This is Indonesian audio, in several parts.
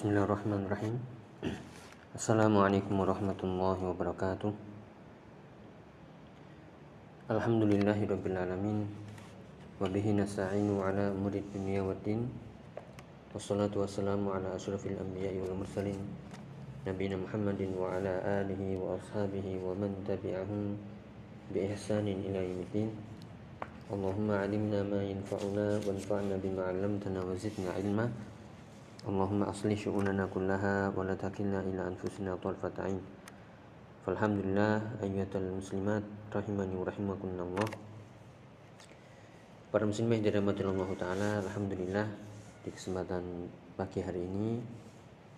بسم الله الرحمن الرحيم السلام عليكم ورحمة الله وبركاته الحمد لله رب العالمين وبه نستعين على أمور الدنيا والدين والصلاة والسلام على أشرف الأنبياء والمرسلين نبينا محمد وعلى آله وأصحابه ومن تبعهم بإحسان إلى يوم الدين اللهم علمنا ما ينفعنا وانفعنا بما علمتنا وزدنا علما اللهم أصلح شؤوننا كلها ولا تكلنا إلى أنفسنا طرفة عين فالحمد لله أيها المسلمات رحمني ورحمكم الله Para muslimah yang dirahmati Allah Ta'ala Alhamdulillah di kesempatan pagi hari ini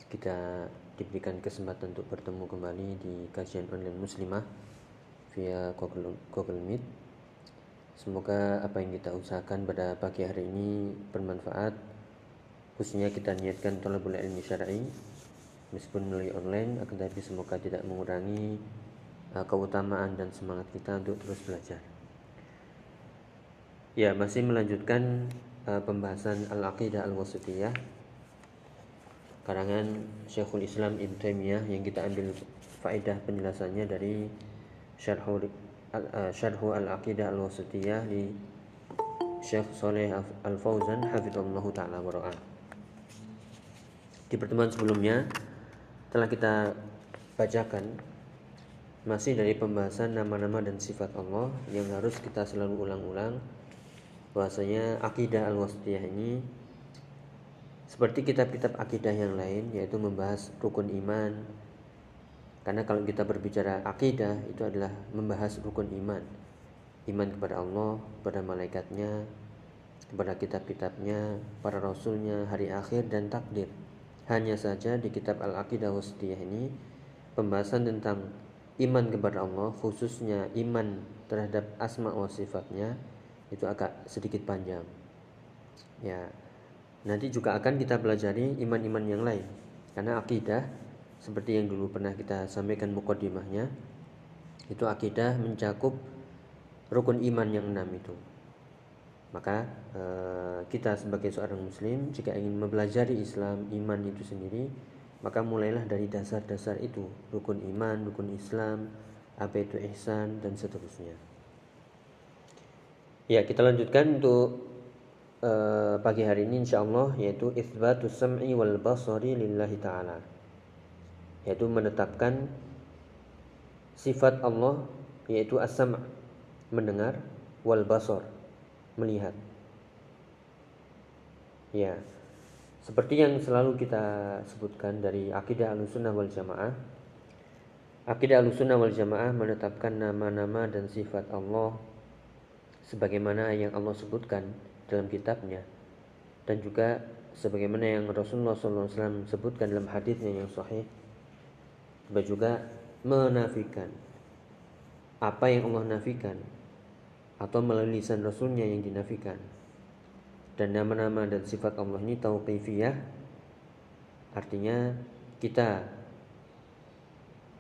kita diberikan kesempatan untuk bertemu kembali di kajian online muslimah via Google, Google Meet Semoga apa yang kita usahakan pada pagi hari ini bermanfaat khususnya kita niatkan tolabul ilmi syar'i meskipun melalui online akan tetapi semoga tidak mengurangi uh, keutamaan dan semangat kita untuk terus belajar. Ya, masih melanjutkan uh, pembahasan Al-Aqidah Al-Wasitiyah. Karangan Syekhul Islam Ibn Taimiyah yang kita ambil faedah penjelasannya dari Syarhul uh, Syarhu Al-Aqidah Al-Wasitiyah di Syekh Saleh Al-Fauzan hafizallahu taala wa di pertemuan sebelumnya telah kita bacakan. Masih dari pembahasan nama-nama dan sifat Allah yang harus kita selalu ulang-ulang. Bahwasanya akidah al-wasitiyah ini seperti kitab-kitab akidah yang lain yaitu membahas rukun iman. Karena kalau kita berbicara akidah itu adalah membahas rukun iman. Iman kepada Allah kepada malaikatnya kepada kitab-kitabnya para rasulnya hari akhir dan takdir hanya saja di kitab Al-Aqidah Wasitiyah ini pembahasan tentang iman kepada Allah khususnya iman terhadap asma wa sifatnya itu agak sedikit panjang. Ya. Nanti juga akan kita pelajari iman-iman yang lain. Karena akidah seperti yang dulu pernah kita sampaikan mukadimahnya itu akidah mencakup rukun iman yang enam itu maka eh, kita sebagai seorang muslim jika ingin mempelajari Islam iman itu sendiri maka mulailah dari dasar-dasar itu. Rukun iman rukun Islam apa itu ihsan dan seterusnya. Ya kita lanjutkan untuk eh, pagi hari ini insya Allah yaitu isbatus sam'i wal basari lillahi ta'ala. Yaitu menetapkan sifat Allah yaitu as-sam' mendengar wal basar melihat. Ya, seperti yang selalu kita sebutkan dari akidah alusunnah wal jamaah, akidah alusunnah wal jamaah menetapkan nama-nama dan sifat Allah sebagaimana yang Allah sebutkan dalam kitabnya dan juga sebagaimana yang Rasulullah SAW sebutkan dalam hadisnya yang sahih juga menafikan apa yang Allah nafikan atau melalui lisan Rasulnya yang dinafikan. Dan nama-nama dan sifat Allah ini tauqifiyah artinya kita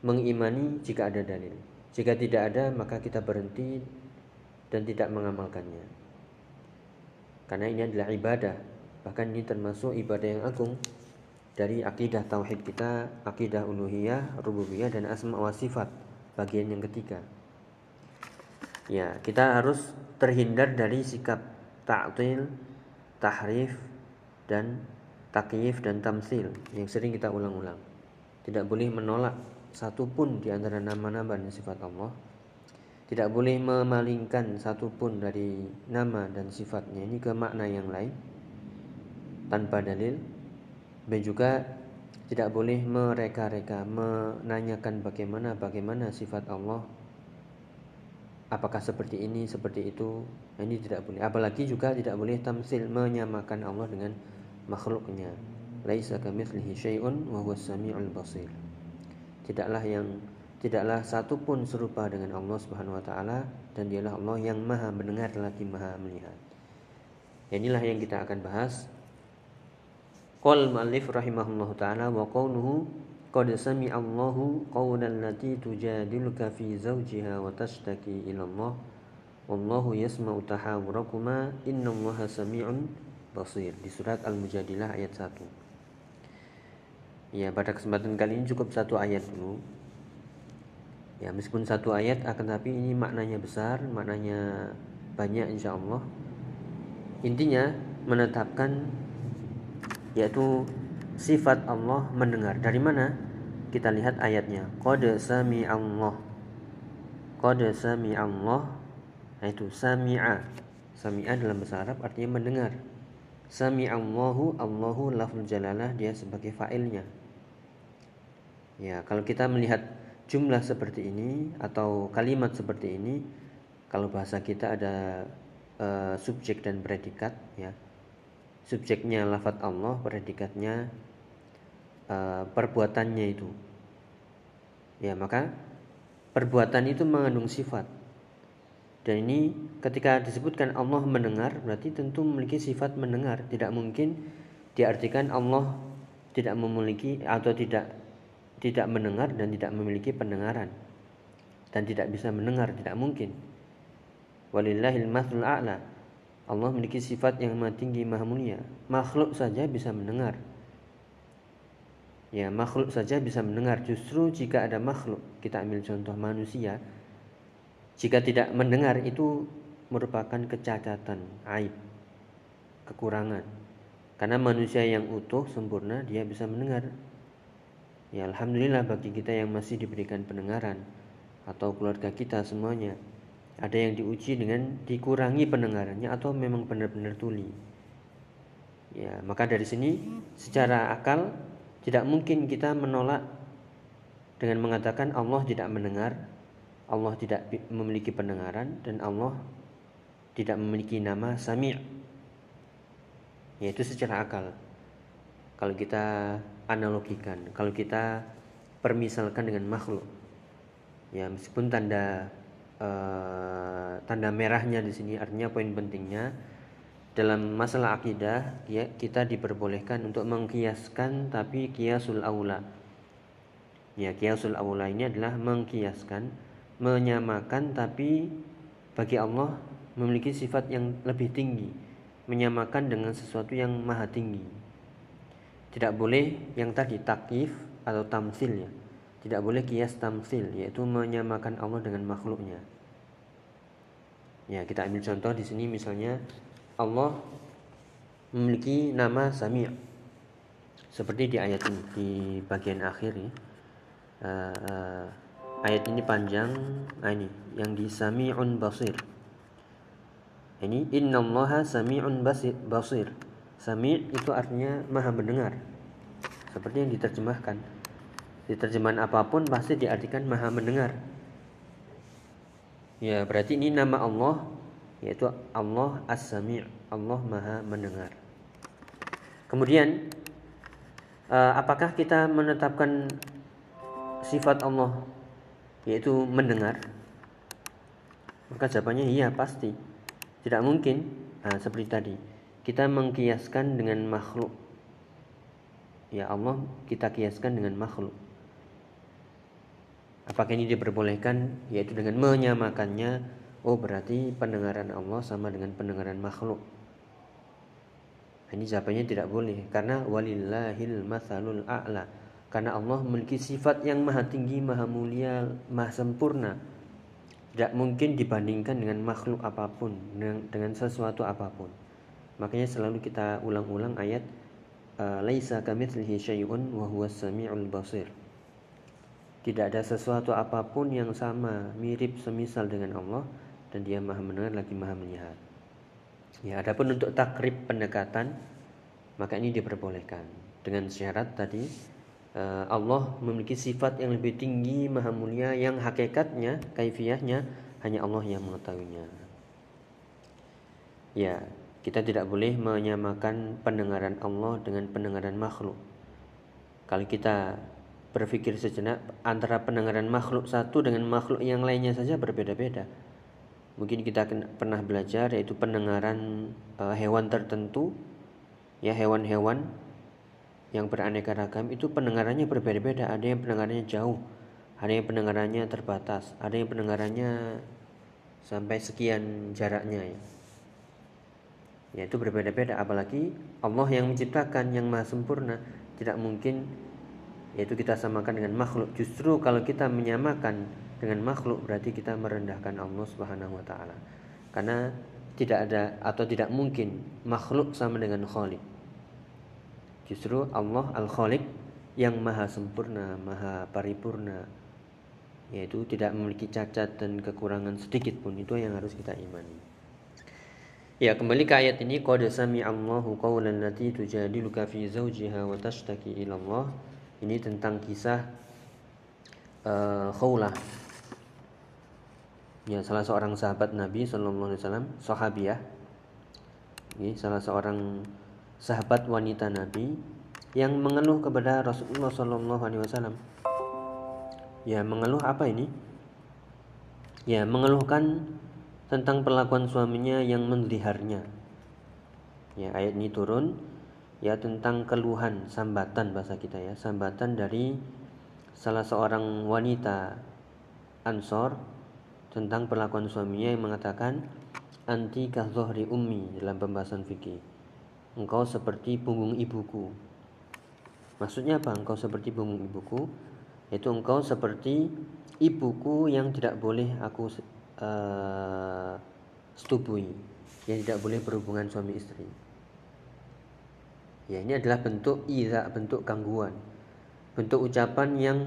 mengimani jika ada dalil. Jika tidak ada maka kita berhenti dan tidak mengamalkannya. Karena ini adalah ibadah. Bahkan ini termasuk ibadah yang agung dari akidah tauhid kita, akidah uluhiyah, rububiyah dan asma wa sifat bagian yang ketiga ya kita harus terhindar dari sikap ta'til, tahrif dan takyif dan tamsil yang sering kita ulang-ulang. Tidak boleh menolak satu pun di antara nama-nama dan sifat Allah. Tidak boleh memalingkan satu pun dari nama dan sifatnya ini ke makna yang lain tanpa dalil dan juga tidak boleh mereka-reka menanyakan bagaimana bagaimana sifat Allah apakah seperti ini seperti itu? Nah, ini tidak boleh. Apalagi juga tidak boleh tamsil menyamakan Allah dengan makhluknya. Laisa kamitslihi syai'un wa huwas samiul basir. Tidaklah yang tidaklah satu pun serupa dengan Allah Subhanahu wa taala dan dialah Allah yang Maha mendengar lagi Maha melihat. Inilah yang kita akan bahas. Qal mu'allif rahimahullahu taala wa qawluhu Qad sami'a Allahu qawlan lati tujadiluka fi zawjiha wa tashtaki ila Allah wallahu yasma'u tahawurakuma innallaha sami'un basir di surat Al-Mujadilah ayat 1. Ya, pada kesempatan kali ini cukup satu ayat dulu. Ya, meskipun satu ayat akan tapi ini maknanya besar, maknanya banyak insya Allah. Intinya menetapkan yaitu sifat Allah mendengar. Dari mana? Kita lihat ayatnya. Qad sami Allah. Qad sami Allah. Nah itu sami'a. Sami'a dalam bahasa Arab artinya mendengar. Sami Allahu Allahu lafzul jalalah dia sebagai fa'ilnya Ya, kalau kita melihat jumlah seperti ini atau kalimat seperti ini, kalau bahasa kita ada uh, subjek dan predikat, ya. Subjeknya lafat Allah, predikatnya uh, perbuatannya itu. Ya, maka perbuatan itu mengandung sifat. Dan ini ketika disebutkan Allah mendengar berarti tentu memiliki sifat mendengar. Tidak mungkin diartikan Allah tidak memiliki atau tidak tidak mendengar dan tidak memiliki pendengaran dan tidak bisa mendengar tidak mungkin walillahil a'la Allah memiliki sifat yang maha tinggi maha mulia makhluk saja bisa mendengar ya makhluk saja bisa mendengar justru jika ada makhluk kita ambil contoh manusia jika tidak mendengar itu merupakan kecacatan aib kekurangan karena manusia yang utuh sempurna dia bisa mendengar Ya alhamdulillah bagi kita yang masih diberikan pendengaran atau keluarga kita semuanya. Ada yang diuji dengan dikurangi pendengarannya atau memang benar-benar tuli. Ya, maka dari sini secara akal tidak mungkin kita menolak dengan mengatakan Allah tidak mendengar, Allah tidak memiliki pendengaran dan Allah tidak memiliki nama Sami'. Yaitu secara akal. Kalau kita analogikan kalau kita permisalkan dengan makhluk ya meskipun tanda uh, tanda merahnya di sini artinya poin pentingnya dalam masalah akidah ya, kita diperbolehkan untuk mengkiaskan tapi kiasul aula. Ya kiasul aula ini adalah mengkiaskan menyamakan tapi bagi Allah memiliki sifat yang lebih tinggi menyamakan dengan sesuatu yang maha tinggi. Tidak boleh yang tadi takif atau tamsil ya. Tidak boleh kias tamsil yaitu menyamakan Allah dengan makhluknya. Ya kita ambil contoh di sini misalnya Allah memiliki nama Sami' seperti di ayat ini di bagian akhir ya. Uh, uh, ayat ini panjang nah ini yang di Sami'un Basir ini innallaha sami'un basir, basir Sami itu artinya maha mendengar. Seperti yang diterjemahkan. Di terjemahan apa pun pasti diartikan maha mendengar. Ya, berarti ini nama Allah yaitu Allah As-Sami', Allah Maha Mendengar. Kemudian eh, apakah kita menetapkan sifat Allah yaitu mendengar? Maka jawabannya iya pasti. Tidak mungkin nah, seperti tadi kita mengkiaskan dengan makhluk. Ya Allah kita kiaskan dengan makhluk. Apakah ini diperbolehkan? Yaitu dengan menyamakannya. Oh berarti pendengaran Allah sama dengan pendengaran makhluk. Ini jawabannya tidak boleh karena walillahil masalul a'la. Karena Allah memiliki sifat yang maha tinggi, maha mulia, maha sempurna. Tidak mungkin dibandingkan dengan makhluk apa pun, dengan sesuatu apa pun. Makanya selalu kita ulang-ulang ayat uh, laisa kamitslihi syai'un wa huwas samiul basir. Tidak ada sesuatu apa pun yang sama, mirip semisal dengan Allah dan Dia Maha mendengar lagi Maha melihat. Ya, adapun untuk takrib pendekatan maka ini diperbolehkan dengan syarat tadi uh, Allah memiliki sifat yang lebih tinggi, maha mulia yang hakikatnya, kaifiahnya hanya Allah yang mengetahuinya. Ya, kita tidak boleh menyamakan pendengaran Allah dengan pendengaran makhluk. Kalau kita berpikir sejenak antara pendengaran makhluk satu dengan makhluk yang lainnya saja berbeda-beda. Mungkin kita pernah belajar yaitu pendengaran uh, hewan tertentu, ya hewan-hewan yang beraneka ragam itu pendengarannya berbeda-beda. Ada yang pendengarannya jauh, ada yang pendengarannya terbatas, ada yang pendengarannya sampai sekian jaraknya ya yaitu berbeda-beda apalagi Allah yang menciptakan yang maha sempurna tidak mungkin yaitu kita samakan dengan makhluk. Justru kalau kita menyamakan dengan makhluk berarti kita merendahkan Allah Subhanahu wa taala. Karena tidak ada atau tidak mungkin makhluk sama dengan Khalik. Justru Allah Al-Khaliq yang maha sempurna, maha paripurna, yaitu tidak memiliki cacat dan kekurangan sedikit pun itu yang harus kita imani. Ya, kembali ke ayat ini qad sami'allahu qawlan lati tujadiluka fi zawjiha wa tashtaki ila Allah. Ini tentang kisah uh, Khawlah. Ya, salah seorang sahabat Nabi sallallahu alaihi wasallam, sahabiah. Ini salah seorang sahabat wanita Nabi yang mengeluh kepada Rasulullah sallallahu alaihi wasallam Ya, mengeluh apa ini? Ya, mengeluhkan tentang perlakuan suaminya yang mendeliharnya. Ya, ayat ini turun ya tentang keluhan, sambatan bahasa kita ya, sambatan dari salah seorang wanita Ansor tentang perlakuan suaminya yang mengatakan anti kahzohri ummi dalam pembahasan fikih. Engkau seperti punggung ibuku. Maksudnya apa? Engkau seperti punggung ibuku yaitu engkau seperti ibuku yang tidak boleh aku uh, setubui yang tidak boleh berhubungan suami istri ya ini adalah bentuk ira bentuk gangguan bentuk ucapan yang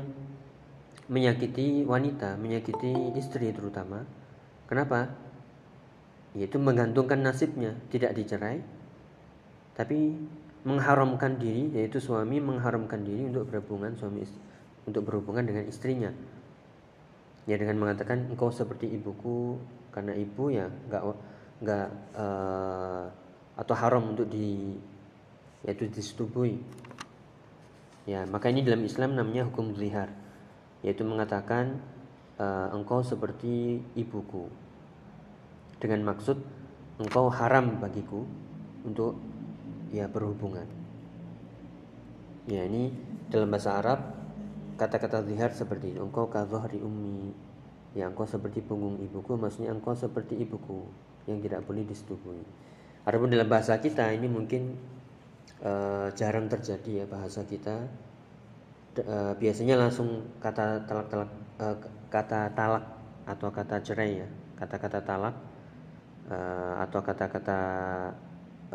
menyakiti wanita menyakiti istri terutama. Kenapa? Yaitu menggantungkan nasibnya tidak dicerai tapi mengharamkan diri yaitu suami mengharamkan diri untuk berhubungan suami istri untuk berhubungan dengan istrinya. Ya dengan mengatakan engkau seperti ibuku karena ibu ya nggak nggak uh, atau haram untuk di yaitu disetubui. Ya maka ini dalam Islam namanya hukum zihar yaitu mengatakan uh, engkau seperti ibuku. Dengan maksud engkau haram bagiku untuk ya berhubungan. Ya ini dalam bahasa Arab kata-kata zihar seperti itu engkau di ummi. Ya engkau seperti punggung ibuku maksudnya engkau seperti ibuku yang tidak boleh disetubui. Adapun dalam bahasa kita ini mungkin uh, jarang terjadi ya bahasa kita uh, biasanya langsung kata talak talak uh, kata talak atau kata cerai ya kata-kata talak uh, atau kata-kata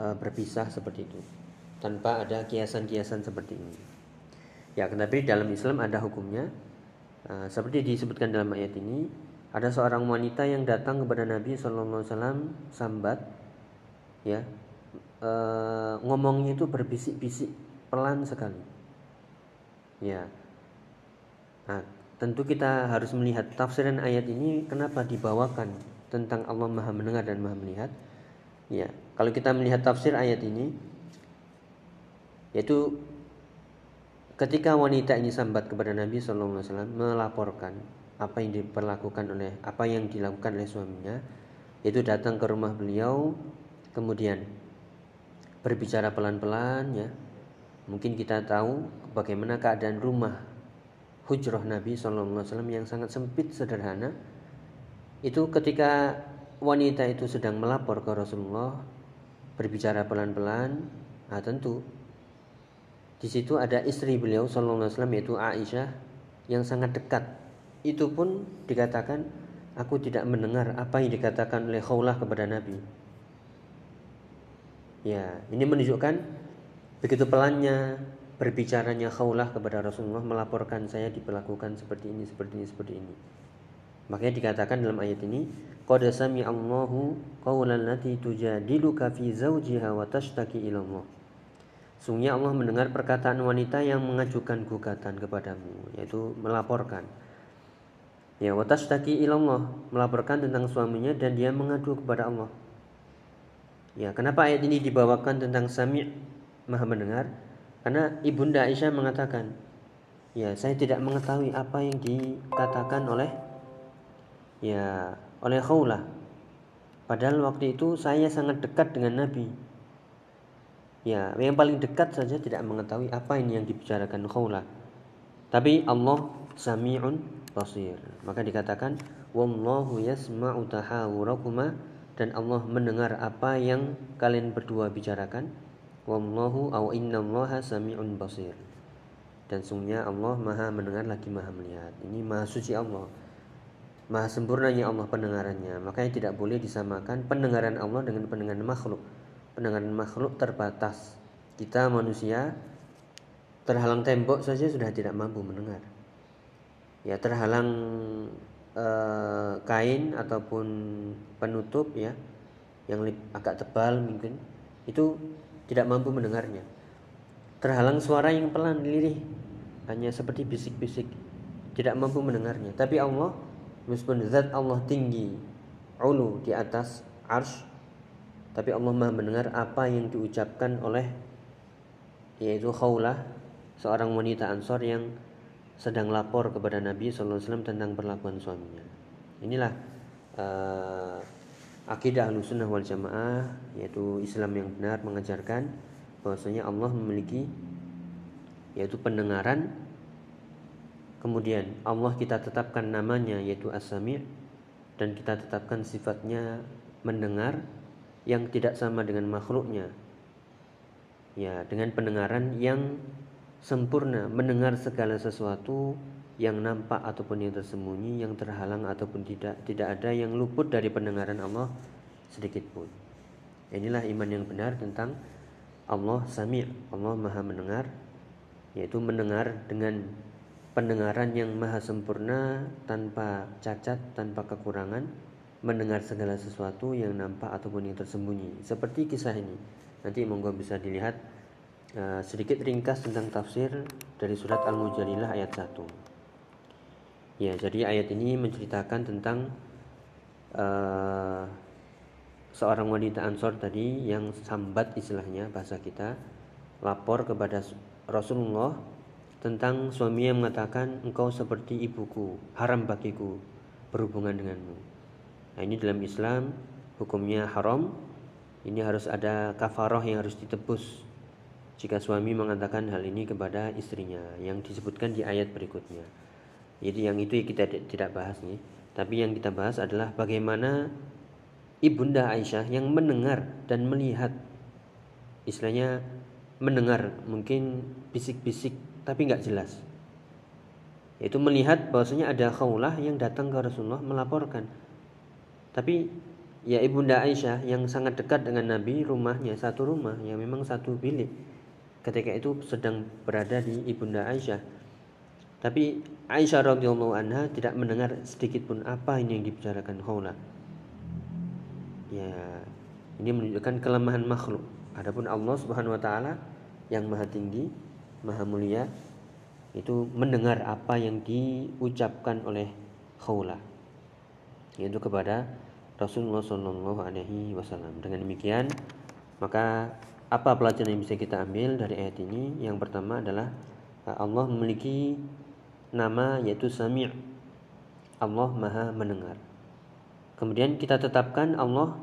berpisah seperti itu tanpa ada kiasan-kiasan seperti ini Ya, tetapi dalam Islam ada hukumnya. Seperti disebutkan dalam ayat ini, ada seorang wanita yang datang kepada Nabi Wasallam sambat, ya, ngomongnya itu berbisik-bisik pelan sekali. Ya, nah, tentu kita harus melihat tafsiran ayat ini kenapa dibawakan tentang Allah Maha Mendengar dan Maha Melihat. Ya, kalau kita melihat tafsir ayat ini, yaitu Ketika wanita ini sambat kepada Nabi SAW melaporkan apa yang diperlakukan oleh apa yang dilakukan oleh suaminya, itu datang ke rumah beliau, kemudian berbicara pelan-pelan ya. Mungkin kita tahu bagaimana keadaan rumah hujrah Nabi SAW yang sangat sempit sederhana. Itu ketika wanita itu sedang melapor ke Rasulullah berbicara pelan-pelan, nah tentu di situ ada istri beliau Wasallam yaitu Aisyah yang sangat dekat. Itu pun dikatakan aku tidak mendengar apa yang dikatakan oleh Khawlah kepada Nabi. Ya, ini menunjukkan begitu pelannya berbicaranya Khawlah kepada Rasulullah melaporkan saya diperlakukan seperti ini, seperti ini, seperti ini. Makanya dikatakan dalam ayat ini, qad Allahu qawlan lati tujadiluka fi zawjiha wa tashtaki ila Allah. Sungguhnya Allah mendengar perkataan wanita yang mengajukan gugatan kepadamu, yaitu melaporkan. Ya, watastaki ilallah, melaporkan tentang suaminya dan dia mengadu kepada Allah. Ya, kenapa ayat ini dibawakan tentang Sami' Maha mendengar? Karena Ibunda Aisyah mengatakan, ya, saya tidak mengetahui apa yang dikatakan oleh ya, oleh Khawlah. Padahal waktu itu saya sangat dekat dengan Nabi Ya, yang paling dekat saja tidak mengetahui apa ini yang dibicarakan khawla. Tapi Allah sami'un basir. Maka dikatakan wallahu yasma'u tahawurakuma dan Allah mendengar apa yang kalian berdua bicarakan. Wallahu au innallaha sami'un basir. dan sungguhnya Allah maha mendengar lagi maha melihat. Ini maha suci Allah. Maha sempurnanya Allah pendengarannya. Makanya tidak boleh disamakan pendengaran Allah dengan pendengaran makhluk. Pendengaran makhluk terbatas. Kita manusia terhalang tembok saja sudah tidak mampu mendengar. Ya terhalang eh, kain ataupun penutup ya yang agak tebal mungkin itu tidak mampu mendengarnya terhalang suara yang pelan lirih hanya seperti bisik-bisik tidak mampu mendengarnya tapi Allah meskipun zat Allah tinggi ulu di atas arsh tapi Allah Maha mendengar apa yang diucapkan oleh yaitu Khawlah seorang wanita Ansor yang sedang lapor kepada Nabi SAW tentang perlakuan suaminya. Inilah uh, akidah Ahlussunnah wal Jamaah yaitu Islam yang benar mengajarkan bahwasanya Allah memiliki yaitu pendengaran kemudian Allah kita tetapkan namanya yaitu As-Sami' dan kita tetapkan sifatnya mendengar yang tidak sama dengan makhluknya. Ya, dengan pendengaran yang sempurna, mendengar segala sesuatu yang nampak ataupun yang tersembunyi, yang terhalang ataupun tidak, tidak ada yang luput dari pendengaran Allah sedikit pun. Inilah iman yang benar tentang Allah Sami', Allah Maha mendengar, yaitu mendengar dengan pendengaran yang maha sempurna tanpa cacat, tanpa kekurangan mendengar segala sesuatu yang nampak ataupun yang tersembunyi. Seperti kisah ini. Nanti monggo bisa dilihat uh, sedikit ringkas tentang tafsir dari surat Al-Mujadilah ayat 1. Ya, jadi ayat ini menceritakan tentang uh, seorang wanita Ansor tadi yang sambat istilahnya bahasa kita lapor kepada Rasulullah tentang suami yang mengatakan engkau seperti ibuku, haram bagiku berhubungan denganmu. Nah, ini dalam Islam hukumnya haram. Ini harus ada kafaroh yang harus ditebus jika suami mengatakan hal ini kepada istrinya yang disebutkan di ayat berikutnya. Jadi yang itu kita tidak bahas nih. Tapi yang kita bahas adalah bagaimana ibunda Aisyah yang mendengar dan melihat istilahnya mendengar mungkin bisik-bisik tapi nggak jelas yaitu melihat bahwasanya ada khaulah yang datang ke Rasulullah melaporkan tapi ya ibunda Aisyah yang sangat dekat dengan Nabi rumahnya satu rumah yang memang satu bilik. Ketika itu sedang berada di ibunda Aisyah. Tapi Aisyah radhiyallahu anha tidak mendengar sedikit pun apa yang dibicarakan Khawla. Ya, ini menunjukkan kelemahan makhluk. Adapun Allah Subhanahu wa taala yang maha tinggi, maha mulia itu mendengar apa yang diucapkan oleh Khawla yaitu kepada Rasulullah Shallallahu Alaihi Wasallam. Dengan demikian, maka apa pelajaran yang bisa kita ambil dari ayat ini? Yang pertama adalah eh, Allah memiliki nama yaitu Sami' Allah Maha Mendengar. Kemudian kita tetapkan Allah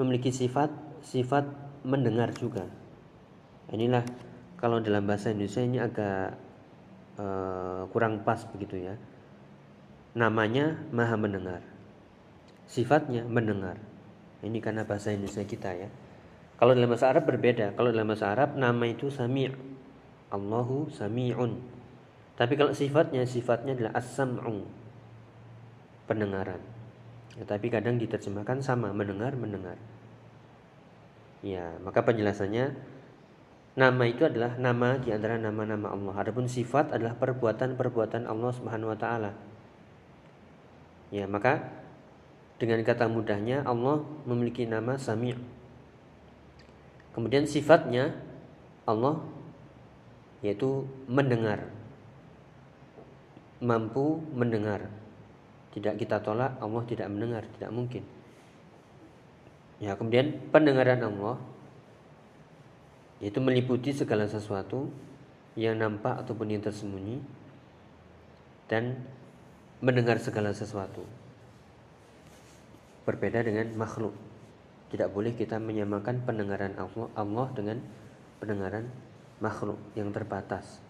memiliki sifat sifat mendengar juga. Inilah kalau dalam bahasa Indonesia ini agak uh, kurang pas begitu ya. Namanya Maha Mendengar sifatnya mendengar. Ini karena bahasa Indonesia kita ya. Kalau dalam bahasa Arab berbeda. Kalau dalam bahasa Arab nama itu sami'. Allahu sami'un. Tapi kalau sifatnya sifatnya adalah as-sam'u. Pendengaran. Ya, tapi kadang diterjemahkan sama mendengar mendengar. Ya, maka penjelasannya nama itu adalah nama di antara nama-nama Allah. Adapun sifat adalah perbuatan-perbuatan Allah Subhanahu wa taala. Ya, maka dengan kata mudahnya Allah memiliki nama Sami'. Kemudian sifatnya Allah yaitu mendengar. Mampu mendengar. Tidak kita tolak Allah tidak mendengar, tidak mungkin. Ya, kemudian pendengaran Allah yaitu meliputi segala sesuatu yang nampak ataupun yang tersembunyi dan mendengar segala sesuatu berbeda dengan makhluk. Tidak boleh kita menyamakan pendengaran Allah dengan pendengaran makhluk yang terbatas.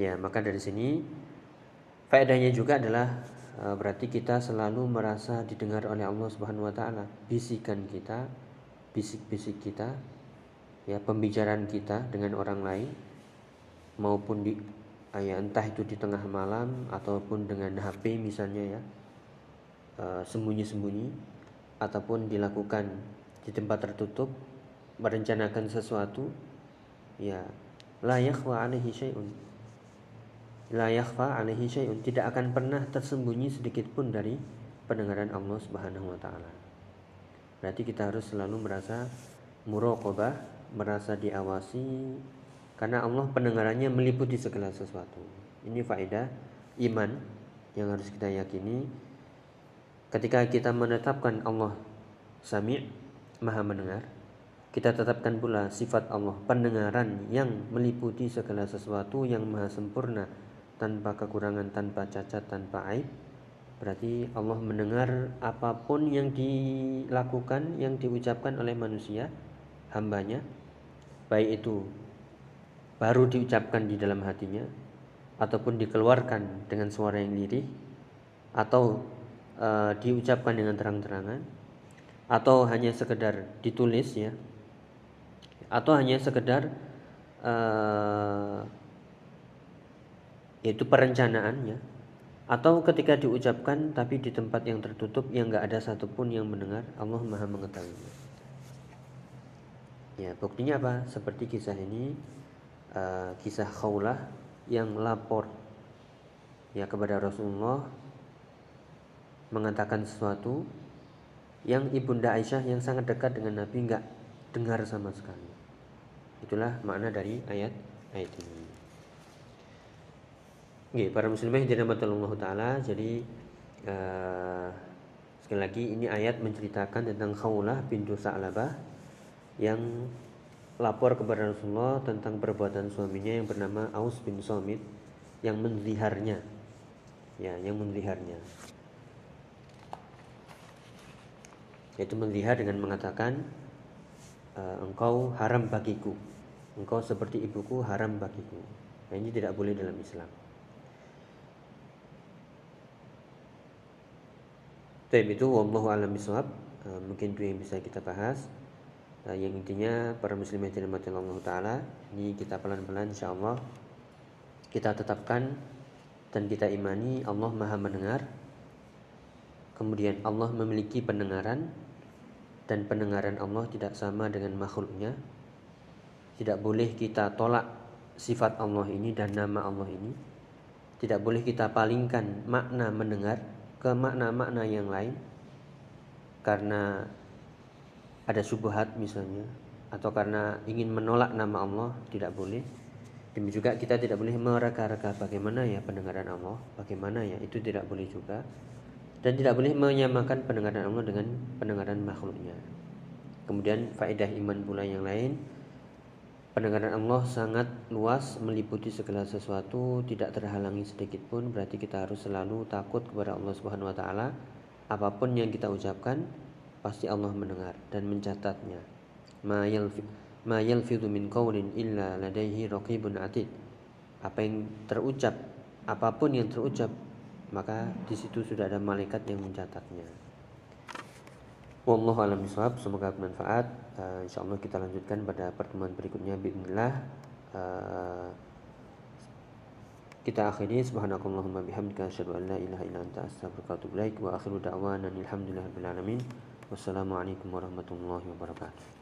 Ya, maka dari sini faedahnya juga adalah e, berarti kita selalu merasa didengar oleh Allah Subhanahu wa taala. Bisikan kita, bisik-bisik kita, ya pembicaraan kita dengan orang lain maupun di ya entah itu di tengah malam ataupun dengan HP misalnya ya eh, sembunyi-sembunyi ataupun dilakukan di tempat tertutup merencanakan sesuatu ya la yakhfa alaihi syai'un la yakhfa alaihi syai'un tidak akan pernah tersembunyi sedikit pun dari pendengaran Allah Subhanahu wa taala. Berarti kita harus selalu merasa muraqabah, merasa diawasi karena Allah pendengarannya meliputi segala sesuatu. Ini faedah iman yang harus kita yakini ketika kita menetapkan Allah Sami' Maha mendengar kita tetapkan pula sifat Allah pendengaran yang meliputi segala sesuatu yang maha sempurna tanpa kekurangan, tanpa cacat, tanpa aib. Berarti Allah mendengar apa pun yang dilakukan, yang diucapkan oleh manusia, hambanya, baik itu baru diucapkan di dalam hatinya, ataupun dikeluarkan dengan suara yang lirih, atau uh, diucapkan dengan terang-terangan, atau hanya sekedar ditulis ya atau hanya sekedar uh, yaitu perencanaannya. Atau ketika diucapkan tapi di tempat yang tertutup yang nggak ada satupun yang mendengar Allah maha mengetahui. Ya buktinya apa? Seperti kisah ini uh, kisah khaulah yang lapor ya kepada Rasulullah mengatakan sesuatu yang ibunda Aisyah yang sangat dekat dengan Nabi nggak dengar sama sekali. Itulah makna dari ayat ayat ini. Oke, para muslimah yang dirahmati Allah taala, jadi uh, sekali lagi ini ayat menceritakan tentang Khawlah bintu Sa'labah yang lapor kepada Rasulullah tentang perbuatan suaminya yang bernama Aus bin Somit yang menziharnya. Ya, yang menziharnya. Yaitu menzihar dengan mengatakan e, engkau haram bagiku engkau seperti ibuku haram bagiku. Nah, ini tidak boleh dalam Islam. Tapi itu wallahu alam bisawab. Uh, mungkin itu yang bisa kita bahas. Uh, yang intinya para muslimin yang dirahmati Allah taala, ini kita pelan-pelan insyaallah kita tetapkan dan kita imani Allah Maha mendengar. Kemudian Allah memiliki pendengaran dan pendengaran Allah tidak sama dengan makhluknya tidak boleh kita tolak sifat Allah ini dan nama Allah ini. Tidak boleh kita palingkan makna mendengar ke makna-makna yang lain. Karena ada subuhat misalnya atau karena ingin menolak nama Allah tidak boleh. Demi juga kita tidak boleh mereka-reka bagaimana ya pendengaran Allah, bagaimana ya itu tidak boleh juga. Dan tidak boleh menyamakan pendengaran Allah dengan pendengaran makhluknya. Kemudian faedah iman pula yang lain Pendengaran Allah sangat luas meliputi segala sesuatu tidak terhalangi sedikit pun. Berarti kita harus selalu takut kepada Allah Subhanahu wa taala. Apa pun yang kita ucapkan pasti Allah mendengar dan mencatatnya. Ma yalfi ma yalfidhu min qawlin illa ladaihi raqibun atid. Apa yang terucap apa pun yang terucap maka di situ sudah ada malaikat yang mencatatnya Wallahu alam bisawab, semoga bermanfaat. Uh, insyaallah kita lanjutkan pada pertemuan berikutnya bismillah. Uh, kita akhiri subhanakallahumma bihamdika asyhadu an la ilaha illa anta astaghfiruka wa atubu ilaik wa akhiru da'wana alhamdulillahi alamin. Wassalamualaikum warahmatullahi wabarakatuh.